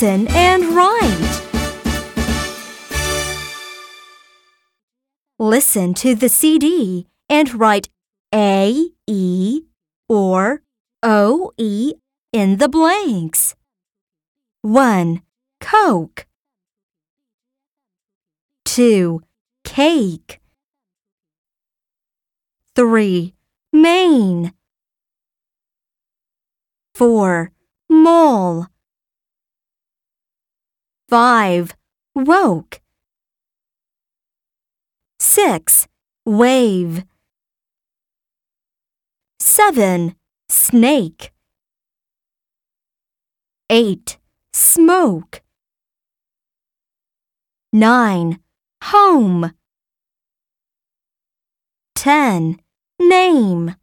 Listen and write. Listen to the CD and write A, E, or O, E in the blanks. 1. Coke. 2. Cake. 3. mane. 4. Mole. 5. Woke. 6. Wave. 7. Snake. 8. Smoke. 9. Home. 10. Name.